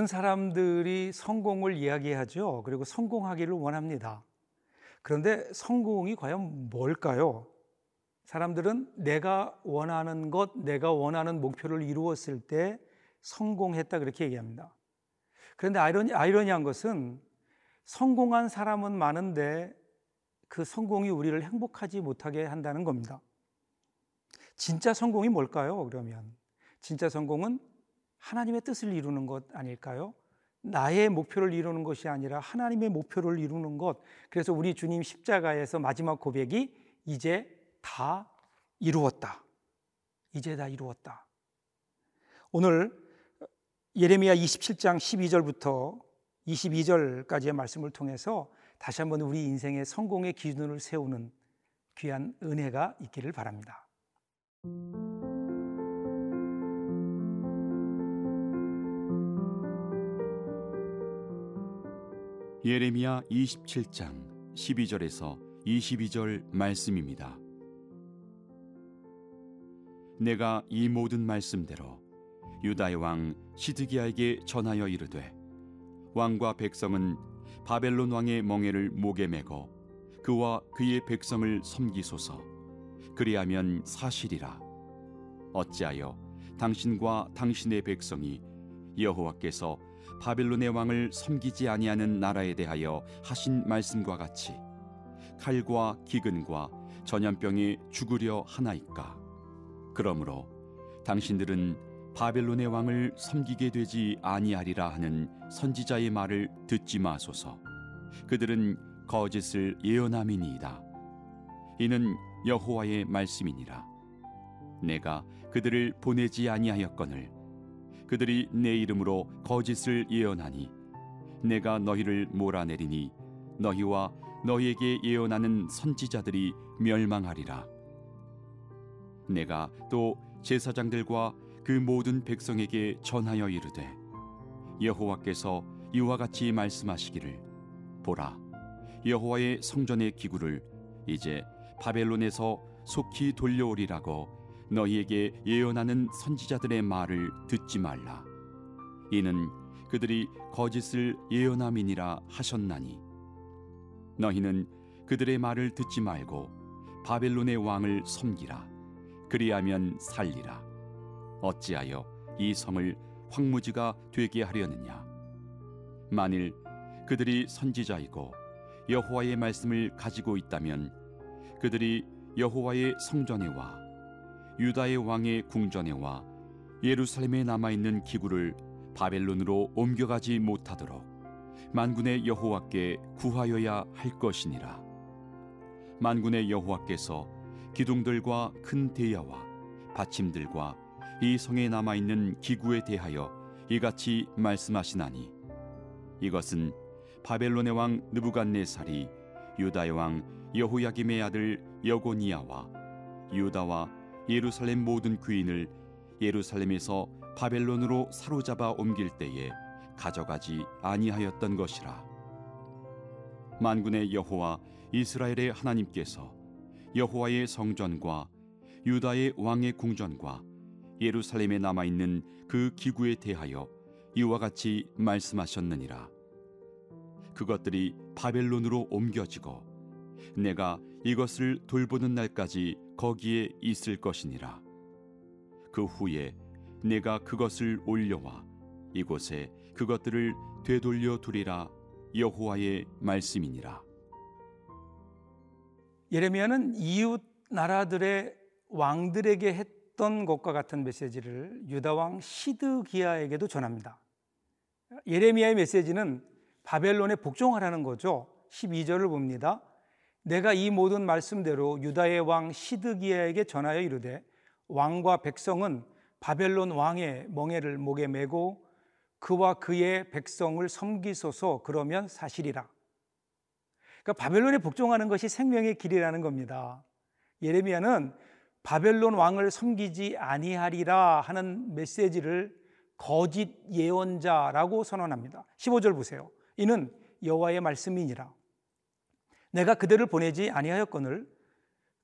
모든 사람들이 성공을 이야기하죠. 그리고 성공하기를 원합니다. 그런데 성공이 과연 뭘까요? 사람들은 내가 원하는 것, 내가 원하는 목표를 이루었을 때 성공했다 그렇게 얘기합니다. 그런데 아이러니, 아이러니한 것은 성공한 사람은 많은데 그 성공이 우리를 행복하지 못하게 한다는 겁니다. 진짜 성공이 뭘까요? 그러면 진짜 성공은 하나님의 뜻을 이루는 것 아닐까요? 나의 목표를 이루는 것이 아니라 하나님의 목표를 이루는 것. 그래서 우리 주님 십자가에서 마지막 고백이 이제 다 이루었다. 이제 다 이루었다. 오늘 예레미야 27장 12절부터 22절까지의 말씀을 통해서 다시 한번 우리 인생의 성공의 기준을 세우는 귀한 은혜가 있기를 바랍니다. 예레미야 27장 12절에서 22절 말씀입니다. 내가 이 모든 말씀대로 유다의 왕 시드기야에게 전하여 이르되 왕과 백성은 바벨론 왕의 멍에를 목에 메고 그와 그의 백성을 섬기소서 그리하면 사실이라 어찌하여 당신과 당신의 백성이 여호와께서 바벨론의 왕을 섬기지 아니하는 나라에 대하여 하신 말씀과 같이 칼과 기근과 전염병에 죽으려 하나이까? 그러므로 당신들은 바벨론의 왕을 섬기게 되지 아니하리라 하는 선지자의 말을 듣지 마소서. 그들은 거짓을 예언함이니이다. 이는 여호와의 말씀이니라. 내가 그들을 보내지 아니하였거늘 그들이 내 이름으로 거짓을 예언하니 내가 너희를 몰아내리니 너희와 너희에게 예언하는 선지자들이 멸망하리라. 내가 또 제사장들과 그 모든 백성에게 전하여 이르되 여호와께서 이와 같이 말씀하시기를 보라 여호와의 성전의 기구를 이제 바벨론에서 속히 돌려오리라고 너희에게 예언하는 선지자들의 말을 듣지 말라. 이는 그들이 거짓을 예언함이니라 하셨나니. 너희는 그들의 말을 듣지 말고 바벨론의 왕을 섬기라. 그리하면 살리라. 어찌하여 이 성을 황무지가 되게 하려느냐? 만일 그들이 선지자이고 여호와의 말씀을 가지고 있다면 그들이 여호와의 성전에 와 유다의 왕의 궁전에 와 예루살렘에 남아 있는 기구를 바벨론으로 옮겨가지 못하도록 만군의 여호와께 구하여야 할 것이니라. 만군의 여호와께서 기둥들과 큰 대야와 받침들과 이 성에 남아 있는 기구에 대하여 이같이 말씀하시나니 이것은 바벨론의 왕 느부갓네살이 유다의 왕 여호야김의 아들 여고니아와 유다와 예루살렘 모든 귀인을 예루살렘에서 바벨론으로 사로잡아 옮길 때에 가져가지 아니하였던 것이라 만군의 여호와 이스라엘의 하나님께서 여호와의 성전과 유다의 왕의 궁전과 예루살렘에 남아 있는 그 기구에 대하여 이와 같이 말씀하셨느니라. 그것들이 바벨론으로 옮겨지고 내가 이것을 돌보는 날까지 거기에 있을 것이니라. 그 후에 내가 그것을 올려와 이곳에 그것들을 되돌려 두리라 여호와의 말씀이니라. 예레미야는 이웃 나라들의 왕들에게 했던 것과 같은 메시지를 유다 왕 시드기야에게도 전합니다. 예레미야의 메시지는 바벨론에 복종하라는 거죠. 12절을 봅니다. 내가 이 모든 말씀대로 유다의 왕 시드기야에게 전하여 이르되 왕과 백성은 바벨론 왕의 멍에를 목에 메고 그와 그의 백성을 섬기소서 그러면 사실이라. 그러니까 바벨론에 복종하는 것이 생명의 길이라는 겁니다. 예레미야는 바벨론 왕을 섬기지 아니하리라 하는 메시지를 거짓 예언자라고 선언합니다. 15절 보세요. 이는 여호와의 말씀이니라. 내가 그들을 보내지 아니하였거늘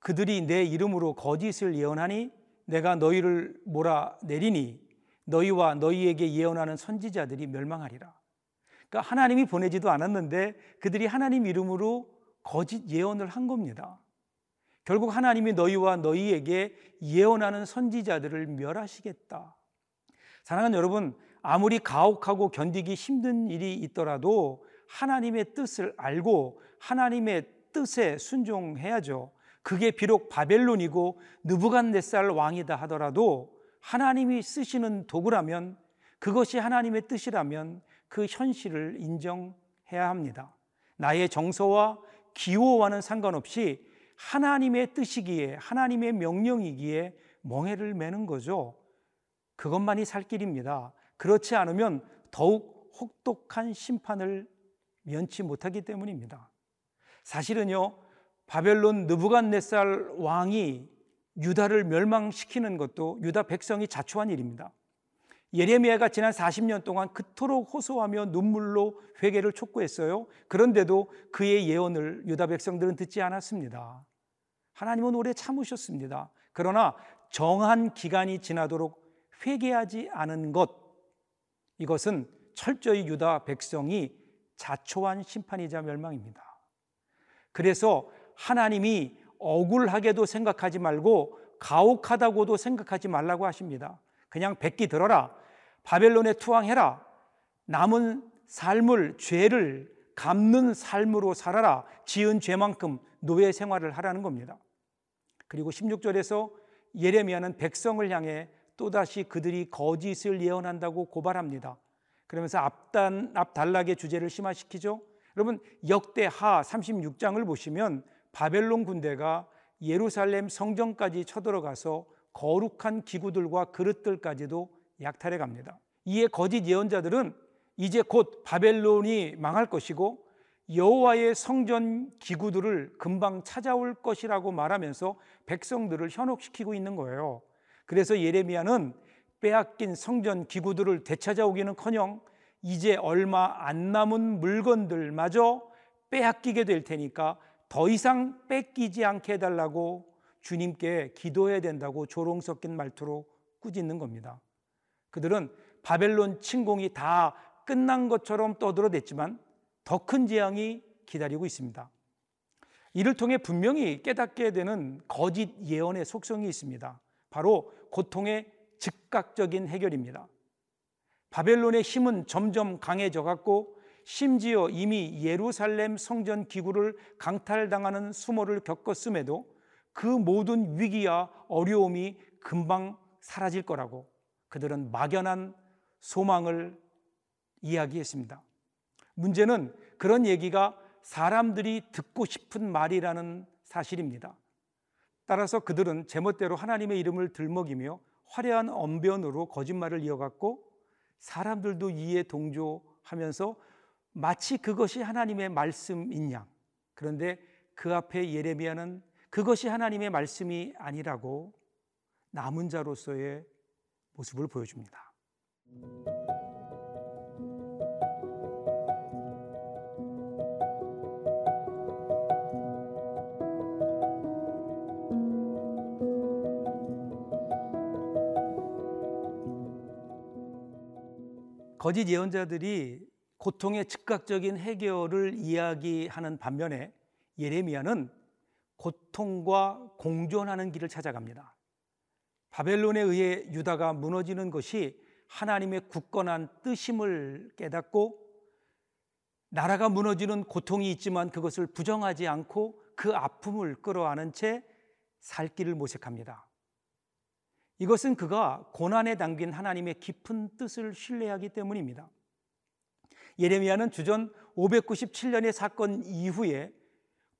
그들이 내 이름으로 거짓을 예언하니 내가 너희를 몰아내리니 너희와 너희에게 예언하는 선지자들이 멸망하리라. 그러니까 하나님이 보내지도 않았는데 그들이 하나님 이름으로 거짓 예언을 한 겁니다. 결국 하나님이 너희와 너희에게 예언하는 선지자들을 멸하시겠다. 사랑하는 여러분, 아무리 가혹하고 견디기 힘든 일이 있더라도 하나님의 뜻을 알고 하나님의 뜻에 순종해야죠. 그게 비록 바벨론이고 느부갓네살 왕이다 하더라도 하나님이 쓰시는 도구라면 그것이 하나님의 뜻이라면 그 현실을 인정해야 합니다. 나의 정서와 기호와는 상관없이 하나님의 뜻이기에 하나님의 명령이기에 멍해를 매는 거죠. 그것만이 살 길입니다. 그렇지 않으면 더욱 혹독한 심판을 면치 못하기 때문입니다. 사실은요, 바벨론 느부갓네살 왕이 유다를 멸망시키는 것도 유다 백성이 자초한 일입니다. 예레미야가 지난 40년 동안 그토록 호소하며 눈물로 회개를 촉구했어요. 그런데도 그의 예언을 유다 백성들은 듣지 않았습니다. 하나님은 오래 참으셨습니다. 그러나 정한 기간이 지나도록 회개하지 않은 것, 이것은 철저히 유다 백성이 자초한 심판이자 멸망입니다. 그래서 하나님이 억울하게도 생각하지 말고 가혹하다고도 생각하지 말라고 하십니다. 그냥 백기 들어라. 바벨론에 투항해라. 남은 삶을 죄를 갚는 삶으로 살아라. 지은 죄만큼 노예 생활을 하라는 겁니다. 그리고 16절에서 예레미야는 백성을 향해 또다시 그들이 거짓을 예언한다고 고발합니다. 그러면서 앞단 앞 단락의 주제를 심화시키죠. 여러분 역대하 36장을 보시면 바벨론 군대가 예루살렘 성전까지 쳐들어가서 거룩한 기구들과 그릇들까지도 약탈해 갑니다. 이에 거짓 예언자들은 이제 곧 바벨론이 망할 것이고 여호와의 성전 기구들을 금방 찾아올 것이라고 말하면서 백성들을 현혹시키고 있는 거예요. 그래서 예레미야는 빼앗긴 성전 기구들을 되찾아오기는커녕 이제 얼마 안 남은 물건들마저 빼앗기게 될 테니까 더 이상 뺏기지 않게 해달라고 주님께 기도해야 된다고 조롱 섞인 말투로 꾸짖는 겁니다. 그들은 바벨론 침공이 다 끝난 것처럼 떠들어댔지만 더 큰 재앙이 기다리고 있습니다. 이를 통해 분명히 깨닫게 되는 거짓 예언의 속성이 있습니다. 바로 고통의 즉각적인 해결입니다. 바벨론의 힘은 점점 강해져 갔고 심지어 이미 예루살렘 성전 기구를 강탈당하는 수모를 겪었음에도 그 모든 위기와 어려움이 금방 사라질 거라고 그들은 막연한 소망을 이야기했습니다. 문제는 그런 얘기가 사람들이 듣고 싶은 말이라는 사실입니다. 따라서 그들은 제멋대로 하나님의 이름을 들먹이며 화려한 언변으로 거짓말을 이어갔고 사람들도 이에 동조하면서 마치 그것이 하나님의 말씀인 양. 그런데 그 앞에 예레미야는 그것이 하나님의 말씀이 아니라고 남은 자로서의 모습을 보여줍니다. 거짓 예언자들이 고통의 즉각적인 해결을 이야기하는 반면에 예레미야는 고통과 공존하는 길을 찾아갑니다. 바벨론에 의해 유다가 무너지는 것이 하나님의 굳건한 뜻임을 깨닫고 나라가 무너지는 고통이 있지만 그것을 부정하지 않고 그 아픔을 끌어안은 채 살 길을 모색합니다. 이것은 그가 고난에 담긴 하나님의 깊은 뜻을 신뢰하기 때문입니다. 예레미야는 주전 597년의 사건 이후에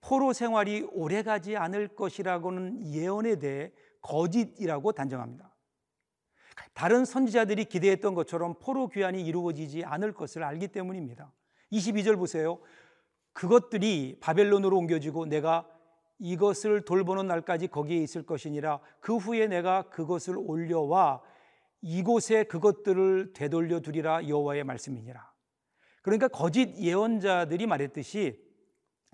포로 생활이 오래가지 않을 것이라고는 예언에 대해 거짓이라고 단정합니다. 다른 선지자들이 기대했던 것처럼 포로 귀환이 이루어지지 않을 것을 알기 때문입니다. 22절 보세요. 그것들이 바벨론으로 옮겨지고 내가 이것을 돌보는 날까지 거기에 있을 것이니라 그 후에 내가 그것을 올려와 이곳에 그것들을 되돌려 두리라 여호와의 말씀이니라. 그러니까 거짓 예언자들이 말했듯이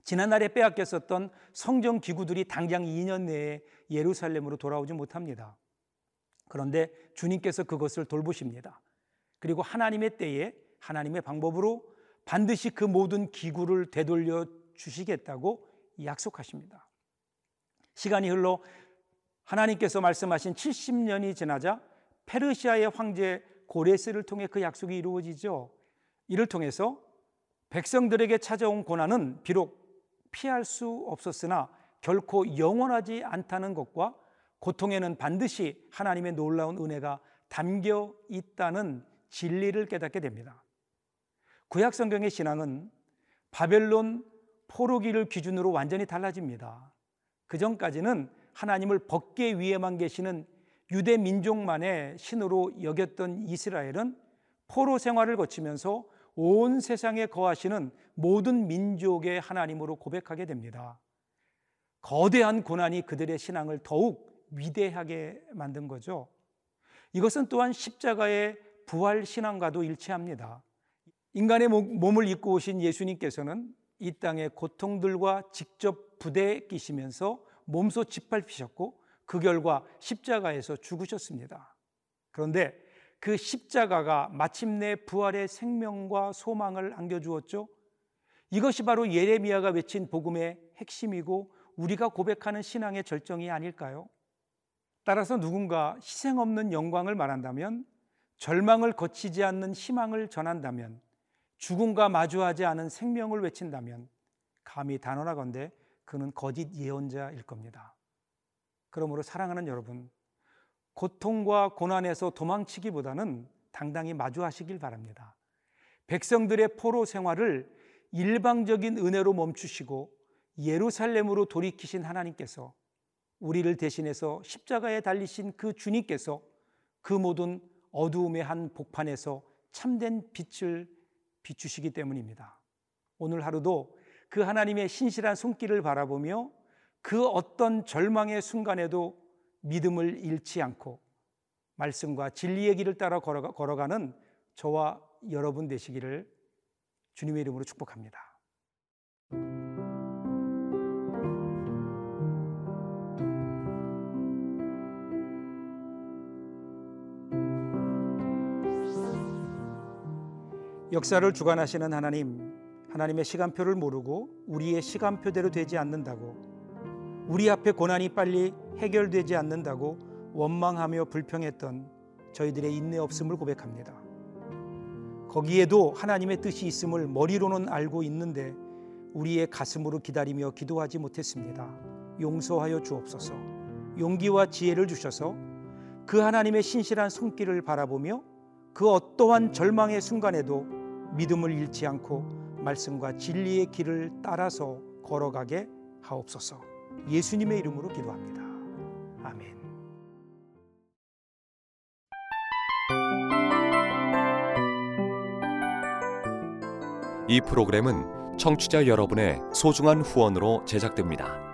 지난날에 빼앗겼었던 성정 기구들이 당장 2년 내에 예루살렘으로 돌아오지 못합니다. 그런데 주님께서 그것을 돌보십니다. 그리고 하나님의 때에 하나님의 방법으로 반드시 그 모든 기구를 되돌려 주시겠다고 약속하십니다. 시간이 흘러 하나님께서 말씀하신 70년이 지나자 페르시아의 황제 고레스를 통해 그 약속이 이루어지죠. 이를 통해서 백성들에게 찾아온 고난은 비록 피할 수 없었으나 결코 영원하지 않다는 것과 고통에는 반드시 하나님의 놀라운 은혜가 담겨 있다는 진리를 깨닫게 됩니다. 구약 성경의 신앙은 바벨론 포로기를 기준으로 완전히 달라집니다. 그 전까지는 하나님을 법계 위에만 계시는 유대 민족만의 신으로 여겼던 이스라엘은 포로 생활을 거치면서 온 세상에 거하시는 모든 민족의 하나님으로 고백하게 됩니다. 거대한 고난이 그들의 신앙을 더욱 위대하게 만든 거죠. 이것은 또한 십자가의 부활 신앙과도 일치합니다. 인간의 몸을 입고 오신 예수님께서는 이 땅의 고통들과 직접 부대 끼시면서 몸소 짓밟히셨고 그 결과 십자가에서 죽으셨습니다. 그런데 그 십자가가 마침내 부활의 생명과 소망을 안겨주었죠. 이것이 바로 예레미야가 외친 복음의 핵심이고 우리가 고백하는 신앙의 절정이 아닐까요? 따라서 누군가 희생 없는 영광을 말한다면 절망을 거치지 않는 희망을 전한다면 죽음과 마주하지 않은 생명을 외친다면 감히 단언하건대 그는 거짓 예언자일 겁니다. 그러므로 사랑하는 여러분, 고통과 고난에서 도망치기보다는 당당히 마주하시길 바랍니다. 백성들의 포로 생활을 일방적인 은혜로 멈추시고 예루살렘으로 돌이키신 하나님께서 우리를 대신해서 십자가에 달리신 그 주님께서 그 모든 어두움의 한 복판에서 참된 빛을 비추시기 때문입니다. 오늘 하루도 그 하나님의 신실한 손길을 바라보며 그 어떤 절망의 순간에도 믿음을 잃지 않고 말씀과 진리의 길을 따라 걸어가, 는 저와 여러분 되시기를 주님의 이름으로 축복합니다. 역사를 주관하시는 하나님, 하나님의 시간표를 모르고 우리의 시간표대로 되지 않는다고 우리 앞에 고난이 빨리 해결되지 않는다고 원망하며 불평했던 저희들의 인내 없음을 고백합니다. 거기에도 하나님의 뜻이 있음을 머리로는 알고 있는데 우리의 가슴으로 기다리며 기도하지 못했습니다. 용서하여 주옵소서. 용기와 지혜를 주셔서 그 하나님의 신실한 손길을 바라보며 그 어떠한 절망의 순간에도 믿음을 잃지 않고 말씀과 진리의 길을 따라서 걸어가게 하옵소서. 예수님의 이름으로 기도합니다. 아멘. 이 프로그램은 청취자 여러분의 소중한 후원으로 제작됩니다.